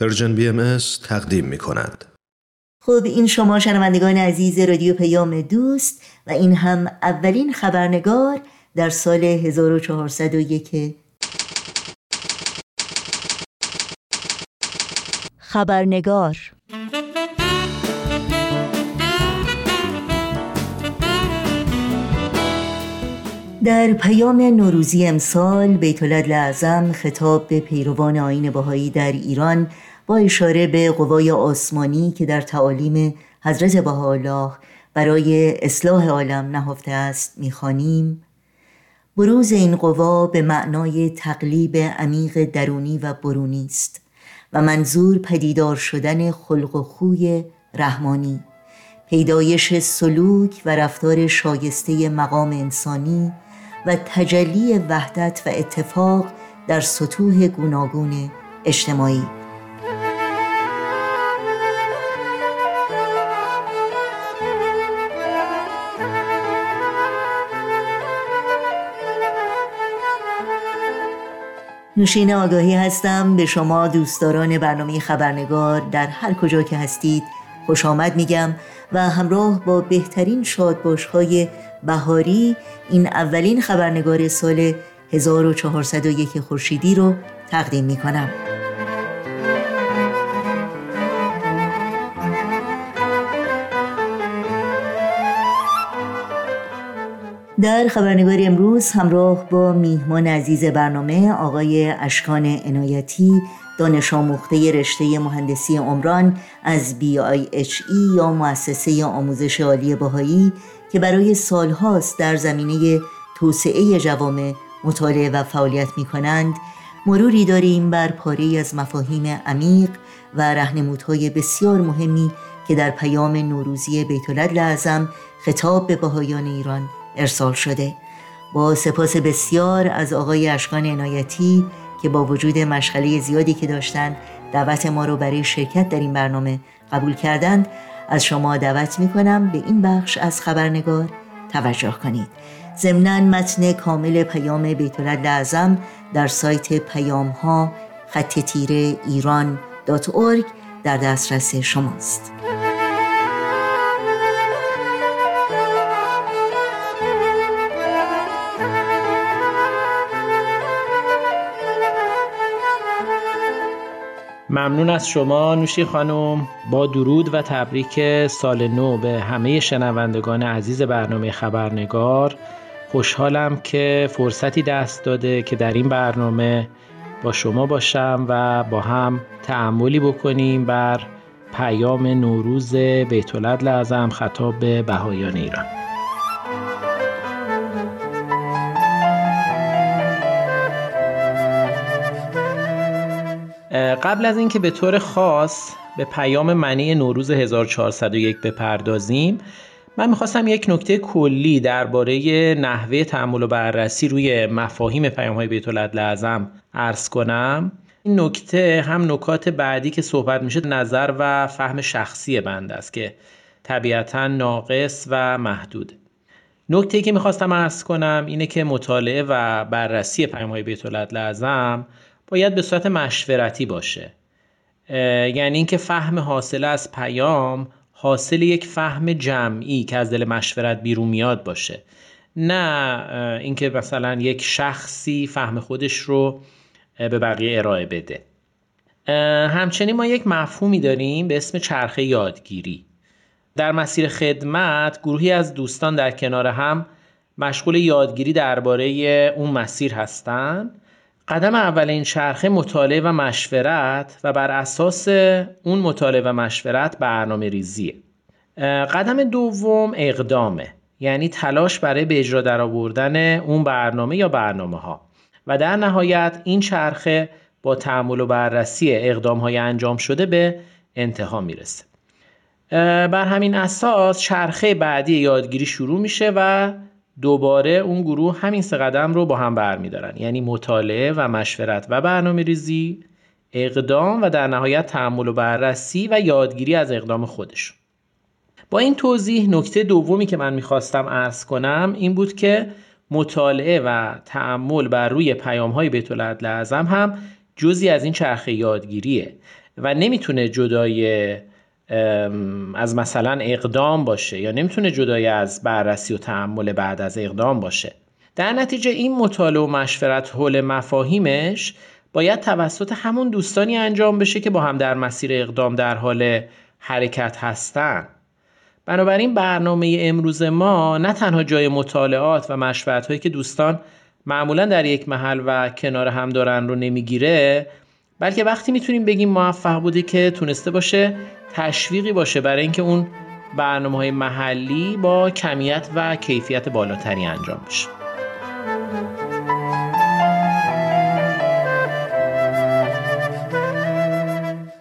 پرژن بی ام تقدیم می کند. خب این شما شنوندگان عزیز رادیو پیام دوست و این هم اولین خبرنگار در سال 1401 خبرنگار در پیام نوروزی امسال بیت اعظم خطاب به پیروان آین بهایی در ایران با اشاره به قوای آسمانی که در تعالیم حضرت بهاءالله برای اصلاح عالم نهفته است می‌خوانیم. بروز این قوا به معنای تقلیب عمیق درونی و برونی است و منظور پدیدار شدن خلق و خوی رحمانی پیدایش سلوک و رفتار شایسته مقام انسانی و تجلی وحدت و اتفاق در سطوح گوناگون اجتماعی. نوشین آگاهی هستم. به شما دوستداران برنامه خبرنگار در هر کجا که هستید خوش آمد میگم و همراه با بهترین شادباشهای بهاری این اولین خبرنگار سال 1401 خورشیدی رو تقدیم می در خبرنگار امروز همراه با میهمان عزیز برنامه آقای اشکان عنایتی دانش آموخته رشته مهندسی عمران از BIHE یا مؤسسه آموزش عالی بهایی که برای سالهاست در زمینه توسعه جوامع مطالعه و فعالیت می کنند مروری داریم بر پاره از مفاهیم عمیق و رهنمودهای بسیار مهمی که در پیام نوروزی بیت اعظم خطاب به بهایان ایران ارسال شده. با سپاس بسیار از آقای اشکان عنایتی که با وجود مشغله زیادی که داشتند دعوت ما رو برای شرکت در این برنامه قبول کردند از شما دعوت می کنم به این بخش از خبرنگار توجه کنید. ضمنا متن کامل پیام بیت اعظم در سایت پیام ها خط تیره ایران در دسترس شماست. ممنون از شما نوشی خانم. با درود و تبریک سال نو به همه شنوندگان عزیز برنامه خبرنگار. خوشحالم که فرصتی دست داده که در این برنامه با شما باشم و با هم تعملی بکنیم بر پیام نوروز بیت لازم خطاب به بهایان ایران. قبل از اینکه به طور خاص به پیام معنی نوروز 1401 بپردازیم من می‌خواستم یک نکته کلی درباره نحوه تعمل و بررسی روی مفاهیم پیام های بیت لازم عرض کنم. این نکته هم نکات بعدی که صحبت میشه نظر و فهم شخصی بند است که طبیعتا ناقص و محدود. نکته که می‌خواستم عرض کنم اینه که مطالعه و بررسی پیام های بیت لازم باید به صورت مشورتی باشه. یعنی اینکه فهم حاصل از پیام حاصل یک فهم جمعی که از دل مشورت بیرون میاد باشه. نه اینکه مثلا یک شخصی فهم خودش رو به بقیه ارائه بده. همچنین ما یک مفهومی داریم به اسم چرخه یادگیری. در مسیر خدمت گروهی از دوستان در کنار هم مشغول یادگیری درباره اون مسیر هستند قدم اول این چرخه مطالعه و مشورت و بر اساس اون مطالعه و مشورت برنامه ریزیه. قدم دوم اقدامه یعنی تلاش برای به اجرا درآوردن اون برنامه یا برنامه ها و در نهایت این چرخه با تعمل و بررسی اقدام های انجام شده به انتها می‌رسه. بر همین اساس چرخه بعدی یادگیری شروع میشه و دوباره اون گروه همین سه قدم رو با هم برمیدارن. یعنی مطالعه و مشورت و برنامه ریزی اقدام و در نهایت تحمل و بررسی و یادگیری از اقدام خودشون. با این توضیح نکته دومی که من می‌خواستم ارز کنم این بود که مطالعه و تعمل بر روی پیام های بیت اعظم هم جزی از این چرخه یادگیریه و نمی‌تونه جدای از مثلا اقدام باشه یا نمی‌تونه جدای از بررسی و تحمل بعد از اقدام باشه. در نتیجه این مطالعه و مشورت حول مفاهیمش باید توسط همون دوستانی انجام بشه که با هم در مسیر اقدام در حال حرکت هستن. بنابراین برنامه امروز ما نه تنها جای مطالعات و مشورت هایی که دوستان معمولا در یک محل و کنار هم دارن رو نمی‌گیره بلکه وقتی می‌تونیم بگیم موفق بوده که تونسته باشه تشویقی باشه برای اینکه اون برنامه های محلی با کمیت و کیفیت بالاتری انجام بشه.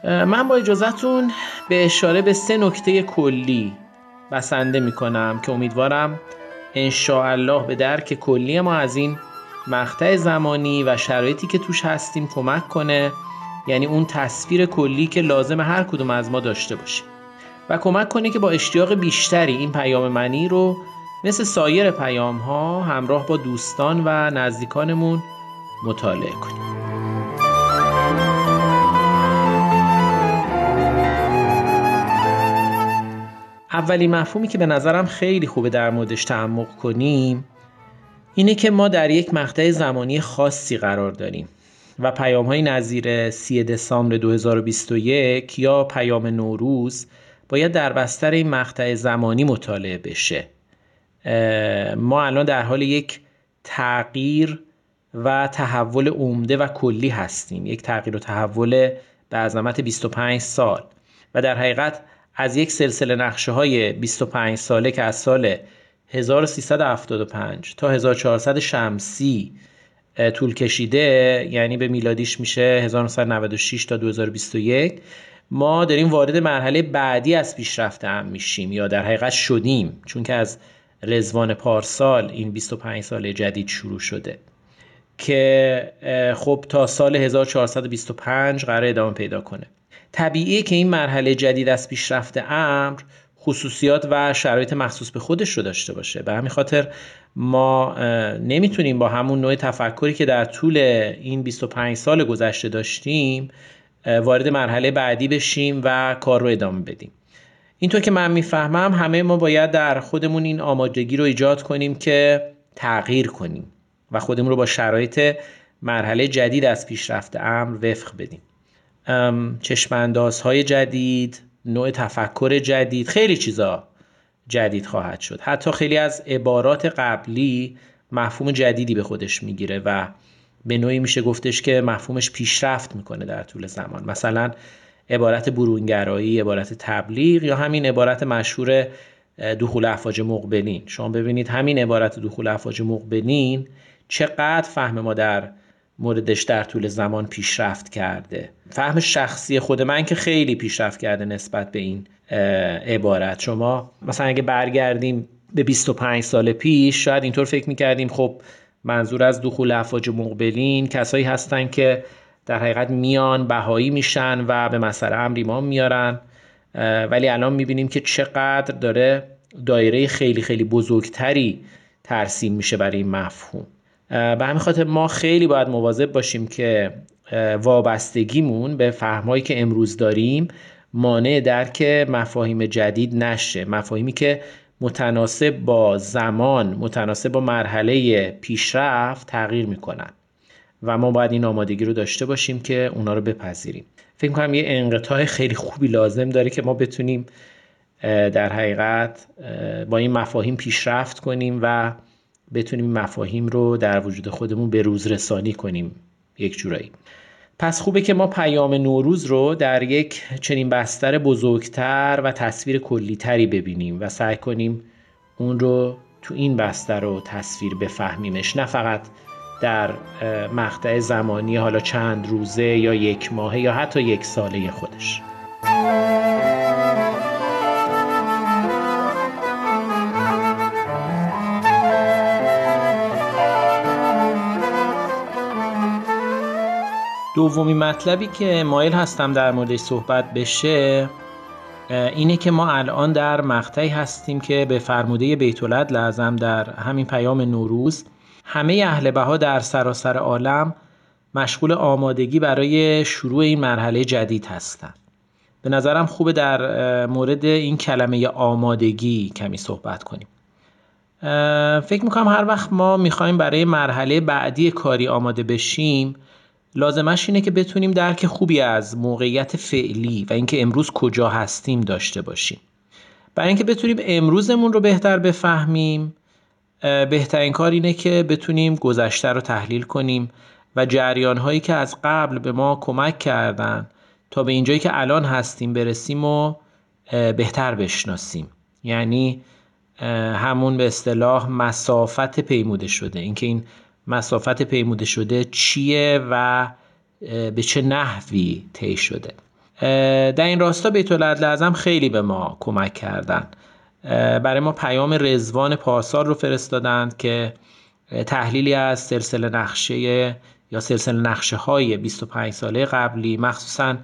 من با اجازهتون به اشاره به سه نکته کلی بسنده می‌کنم که امیدوارم الله به درک کلی ما از این مقطع زمانی و شرایطی که توش هستیم کمک کنه. یعنی اون تصویر کلی که لازم هر کدوم از ما داشته باشیم. و کمک کنه که با اشتیاق بیشتری این پیام منی رو مثل سایر پیام ها همراه با دوستان و نزدیکانمون مطالعه کنیم. اولین مفهومی که به نظرم خیلی خوبه در موردش تعمق کنیم اینه که ما در یک مقطع زمانی خاصی قرار داریم. و پیام های نظیر 3 دسامبر 2021 یا پیام نوروز باید در بستر این مقطع زمانی مطالعه بشه. ما الان در حال یک تغییر و تحول عمده و کلی هستیم. یک تغییر و تحول به عظمت 25 سال. و در حقیقت از یک سلسله نقشه های 25 ساله که از سال 1375 تا 1400 شمسی طول کشیده یعنی به میلادیش میشه 1996 تا 2021 ما داریم وارد مرحله بعدی از پیشرفت هم میشیم یا در حقیقت شدیم چون که از رزوان پارسال این 25 سال جدید شروع شده که خب تا سال 1425 قرار ادامه پیدا کنه. طبیعیه که این مرحله جدید از پیشرفت امر خصوصیات و شرایط مخصوص به خودش رو داشته باشه. به همین خاطر ما نمی‌تونیم با همون نوع تفکری که در طول این 25 سال گذشته داشتیم وارد مرحله بعدی بشیم و کار رو ادامه بدیم. اینطور که من می‌فهمم همه ما باید در خودمون این آمادگی رو ایجاد کنیم که تغییر کنیم و خودمون رو با شرایط مرحله جدید از پیشرفت امر وفق بدیم. چشماندازهای جدید نوع تفکر جدید خیلی چیزا جدید خواهد شد. حتی خیلی از عبارات قبلی مفهوم جدیدی به خودش می‌گیره و به نوعی میشه گفتش که مفهومش پیشرفت می‌کنه در طول زمان. مثلا عبارت برونگرایی عبارت تبلیغ یا همین عبارت مشهور دخول افواج مقبلین. شما ببینید همین عبارت دخول افواج مقبلین چقدر فهم ما در موردش در طول زمان پیشرفت کرده. فهم شخصی خود من که خیلی پیشرفت کرده نسبت به این عبارت. شما مثلا اگه برگردیم به 25 سال پیش شاید اینطور فکر می‌کردیم خب منظور از دخول افواج مقبلین کسایی هستن که در حقیقت میان بهایی میشن و به مسئله امر ایمان میارن. ولی الان می‌بینیم که چقدر داره دایره خیلی خیلی بزرگتری ترسیم میشه برای این مفهوم. به همین خاطر ما خیلی باید مواظب باشیم که وابستگیمون به فهمایی که امروز داریم مانع درک مفاهیم جدید نشه. مفاهیمی که متناسب با زمان متناسب با مرحله پیشرفت تغییر می‌کنن. و ما باید این آمادگی رو داشته باشیم که اونا رو بپذیریم. فکر کنم یه انقطاع خیلی خوبی لازم داره که ما بتونیم در حقیقت با این مفاهیم پیشرفت کنیم و بتونیم مفاهیم رو در وجود خودمون به روز رسانی کنیم یک جورایی. پس خوبه که ما پیام نوروز رو در یک چنین بستر بزرگتر و تصویر کلیتری ببینیم و سعی کنیم اون رو تو این بستر رو تصویر بفهمیمش. نه فقط در مقطع زمانی حالا چند روزه یا یک ماهه یا حتی یک ساله خودش. دومی مطلبی که مایل هستم در موردش صحبت بشه اینه که ما الان در مقطعی هستیم که به فرموده بیت لازم در همین پیام نوروز همه اهل بها در سراسر عالم مشغول آمادگی برای شروع این مرحله جدید هستن. به نظرم خوبه در مورد این کلمه آمادگی کمی صحبت کنیم. فکر می‌کنم هر وقت ما می‌خوایم برای مرحله بعدی کاری آماده بشیم لازمش اینه که بتونیم درک خوبی از موقعیت فعلی و اینکه امروز کجا هستیم داشته باشیم. برای اینکه بتونیم امروزمون رو بهتر بفهمیم بهترین کار اینه که بتونیم گذشته رو تحلیل کنیم و جریان هایی که از قبل به ما کمک کردن تا به اینجایی که الان هستیم برسیم و بهتر بشناسیم. یعنی همون به اصطلاح مسافت پیموده شده. اینکه این مسافت پیموده شده چیه و به چه نحوی طی شده. در این راستا بیت العدل خیلی به ما کمک کردن. برای ما پیام رزوان پارسال رو فرستادند که تحلیلی از سلسله نقشه یا سلسله نقشه های 25 ساله قبلی مخصوصا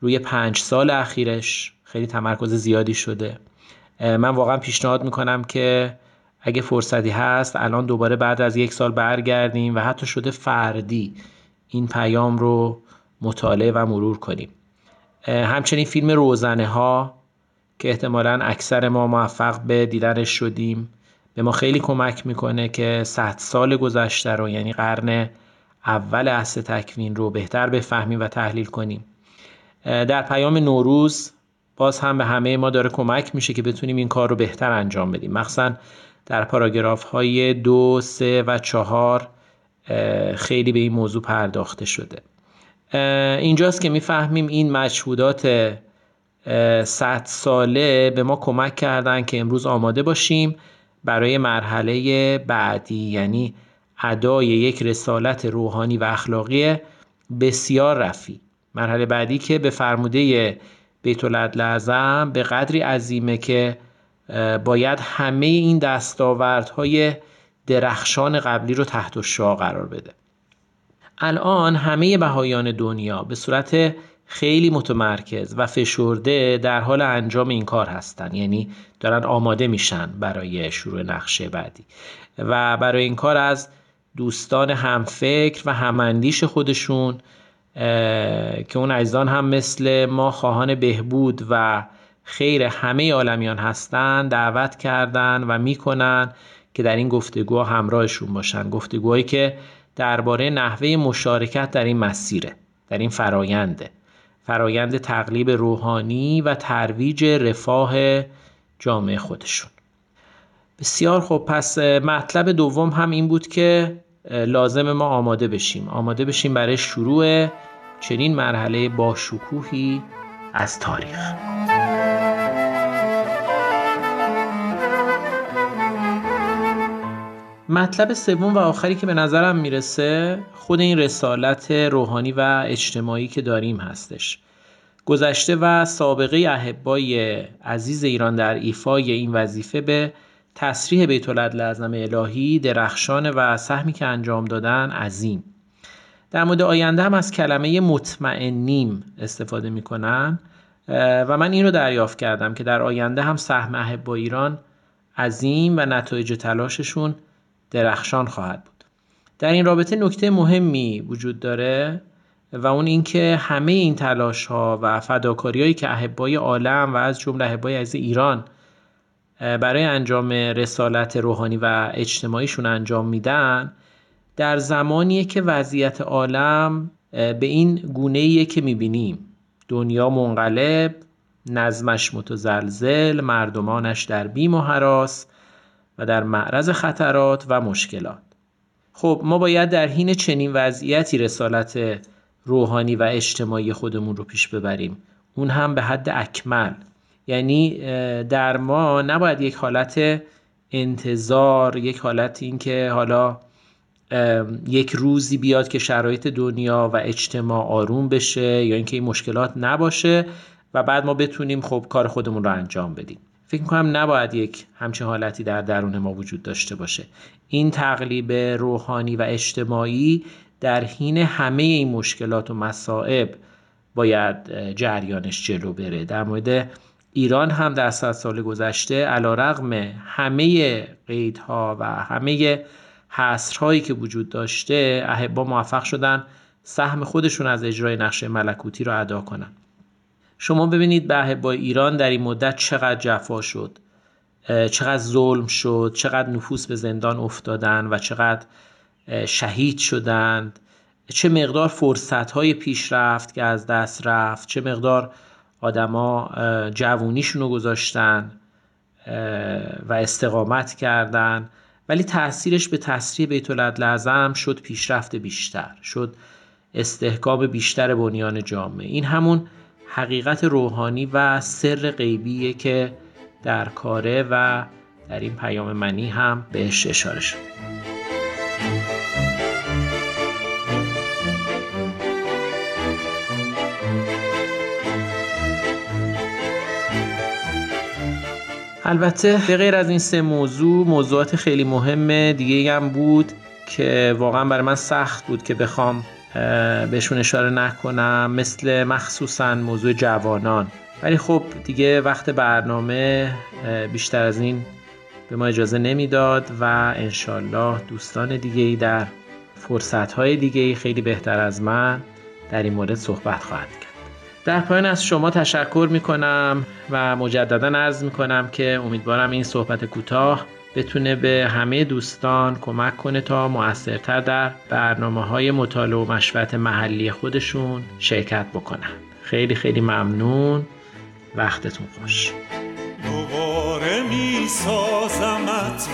روی پنج سال اخیرش خیلی تمرکز زیادی شده. من واقعا پیشنهاد می‌کنم که اگه فرصتی هست الان دوباره بعد از یک سال برگردیم و حتی شده فردی این پیام رو مطالعه و مرور کنیم. همچنین فیلم روزنه ها که احتمالا اکثر ما موفق به دیدنش شدیم به ما خیلی کمک می‌کنه که صد سال گذشته رو یعنی قرن اول اصل تکوین رو بهتر بفهمیم و تحلیل کنیم. در پیام نوروز باز هم به همه ما داره کمک میشه که بتونیم این کار رو بهتر انجام بدیم. مخصوصا در پاراگراف های دو، سه و چهار خیلی به این موضوع پرداخته شده. اینجاست که می‌فهمیم این مشهودات صد ساله به ما کمک کردن که امروز آماده باشیم برای مرحله بعدی یعنی ادای یک رسالت روحانی و اخلاقی بسیار رفی. مرحله بعدی که به فرموده بیت اعظم به قدری عظیمه که باید همه این دستاوردهای درخشان قبلی رو تحت شعا قرار بده. الان همه بهایان دنیا به صورت خیلی متمرکز و فشرده در حال انجام این کار هستن. یعنی دارن آماده میشن برای شروع نقشه بعدی. و برای این کار از دوستان همفکر و هماندیش خودشون که اون عزیزان هم مثل ما خواهان بهبود و خیر همه عالمیان هستند دعوت کردن و می‌کنن که در این گفتگوها همراهشون باشن. گفتگوهایی که درباره نحوه مشارکت در این مسیره در این فراینده فرایند تقلیب روحانی و ترویج رفاه جامعه خودشون. بسیار خب پس مطلب دوم هم این بود که لازم ما آماده بشیم. آماده بشیم برای شروع چنین مرحله با شکوهی از تاریخ. مطلب سوم و آخری که به نظرم می‌رسه خود این رسالت روحانی و اجتماعی که داریم هستش. گذشته و سابقه احبای عزیز ایران در ایفای این وظیفه به تصریح بیت الاعظم الهی درخشان و سهمی که انجام دادن عظیم. در مورد آینده هم از کلمه مطمئنیم استفاده می‌کنن و من این رو دریافت کردم که در آینده هم سهم احبا ایران عظیم و نتایج تلاششون درخشان خواهد بود. در این رابطه نکته مهمی وجود داره و اون اینکه همه این تلاش ها و فداکاری هایی که احبای عالم و از جمله احبای از ایران برای انجام رسالت روحانی و اجتماعیشون انجام میدن در زمانیه که وضعیت عالم به این گونه که می‌بینیم. دنیا منقلب نظمش متزلزل مردمانش در بیم و حراس و در معرض خطرات و مشکلات. خب ما باید در حین چنین وضعیتی رسالت روحانی و اجتماعی خودمون رو پیش ببریم. اون هم به حد اکمل. یعنی در ما نباید یک حالت انتظار یک حالت این که حالا یک روزی بیاد که شرایط دنیا و اجتماع آروم بشه یا اینکه این مشکلات نباشه و بعد ما بتونیم خب کار خودمون رو انجام بدیم. فکر می‌کنم نباید یک همچین حالتی در درون ما وجود داشته باشه. این تقلیب روحانی و اجتماعی در حین همه این مشکلات و مصائب باید جریانش جلو بره. در مورد ایران هم در صد سال گذشته علا رغم همه قیدها و همه حصرهایی که وجود داشته احبا موفق شدن سهم خودشون از اجرای نقشه ملکوتی رو ادا کنن. شما ببینید به با ایران در این مدت چقدر جفا شد چقدر ظلم شد چقدر نفوس به زندان افتادن و چقدر شهید شدند. چه مقدار فرصت های پیشرفت که از دست رفت چه مقدار آدما جوونیشون رو گذاشتن و استقامت کردن. ولی تاثیرش به تسریع بیت لازم شد پیشرفت بیشتر شد استحکام بیشتر بنیان جامعه. این همون حقیقت روحانی و سر غیبیه که در کاره و در این پیام منی هم بهش اشاره شد. البته به غیر از این سه موضوع موضوعات خیلی مهم دیگه هم بود که واقعا برای من سخت بود که بخوام بهشون اشاره نکنم مثل مخصوصا موضوع جوانان. ولی خب دیگه وقت برنامه بیشتر از این به ما اجازه نمی‌داد و انشالله دوستان دیگه ای در فرصت های دیگه ای خیلی بهتر از من در این مورد صحبت خواهد کرد. در پایان از شما تشکر می کنم و مجددا عرض می کنم که امیدوارم این صحبت کوتاه بتونه به همه دوستان کمک کنه تا موثرتر در برنامه های مطالعه و مشورت محلی خودشون شرکت بکنن. خیلی خیلی ممنون. وقتتون خوش. دوباره می سازمت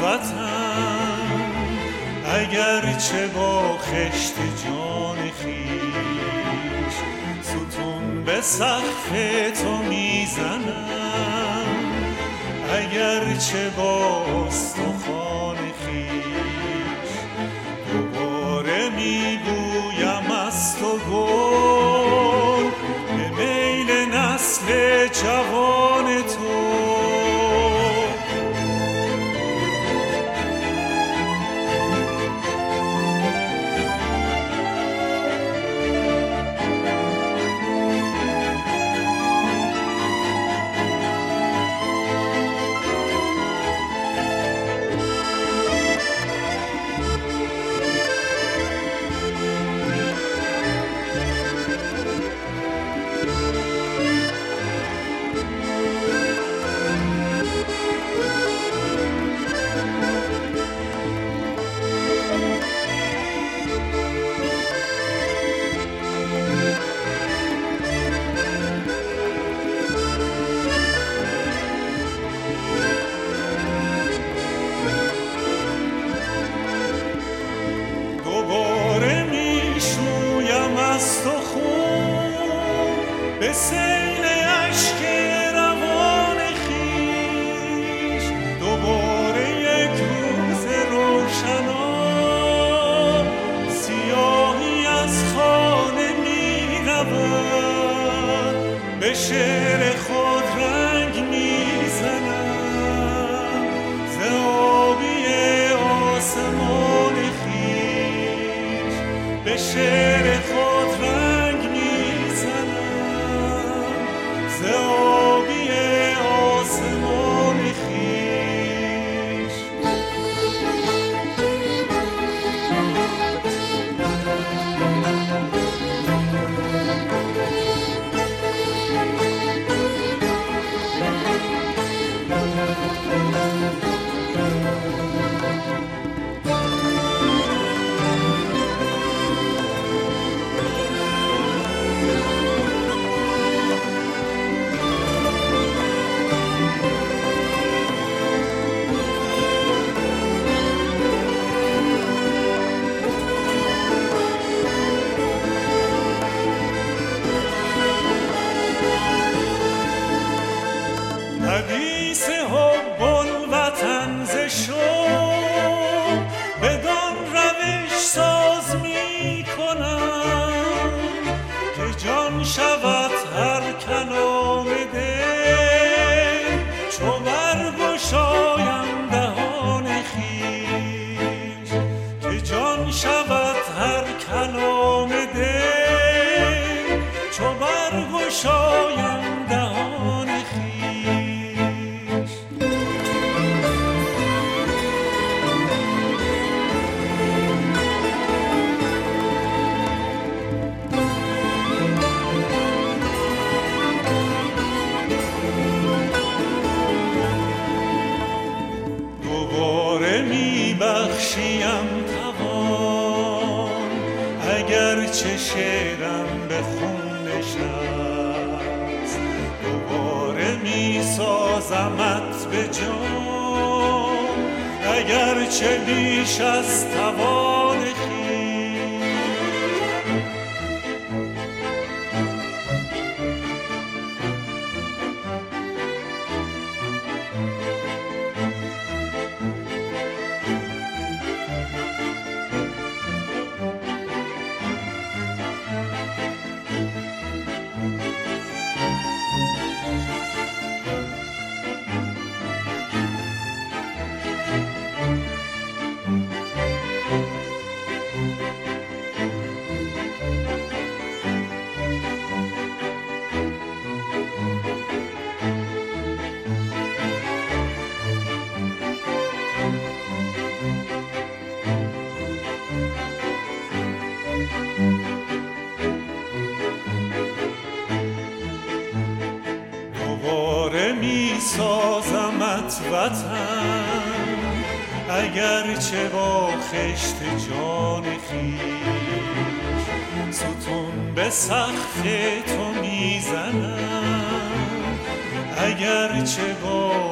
اگر چه با خشت جان خیش ستون به سقف تو می‌زنم. اگر چه با استخوان خیش سازمت به جان اگر چه بیش از توان وطن اگر چه با خشت جان خیش ستون به سخت تو می‌زنم اگر چه با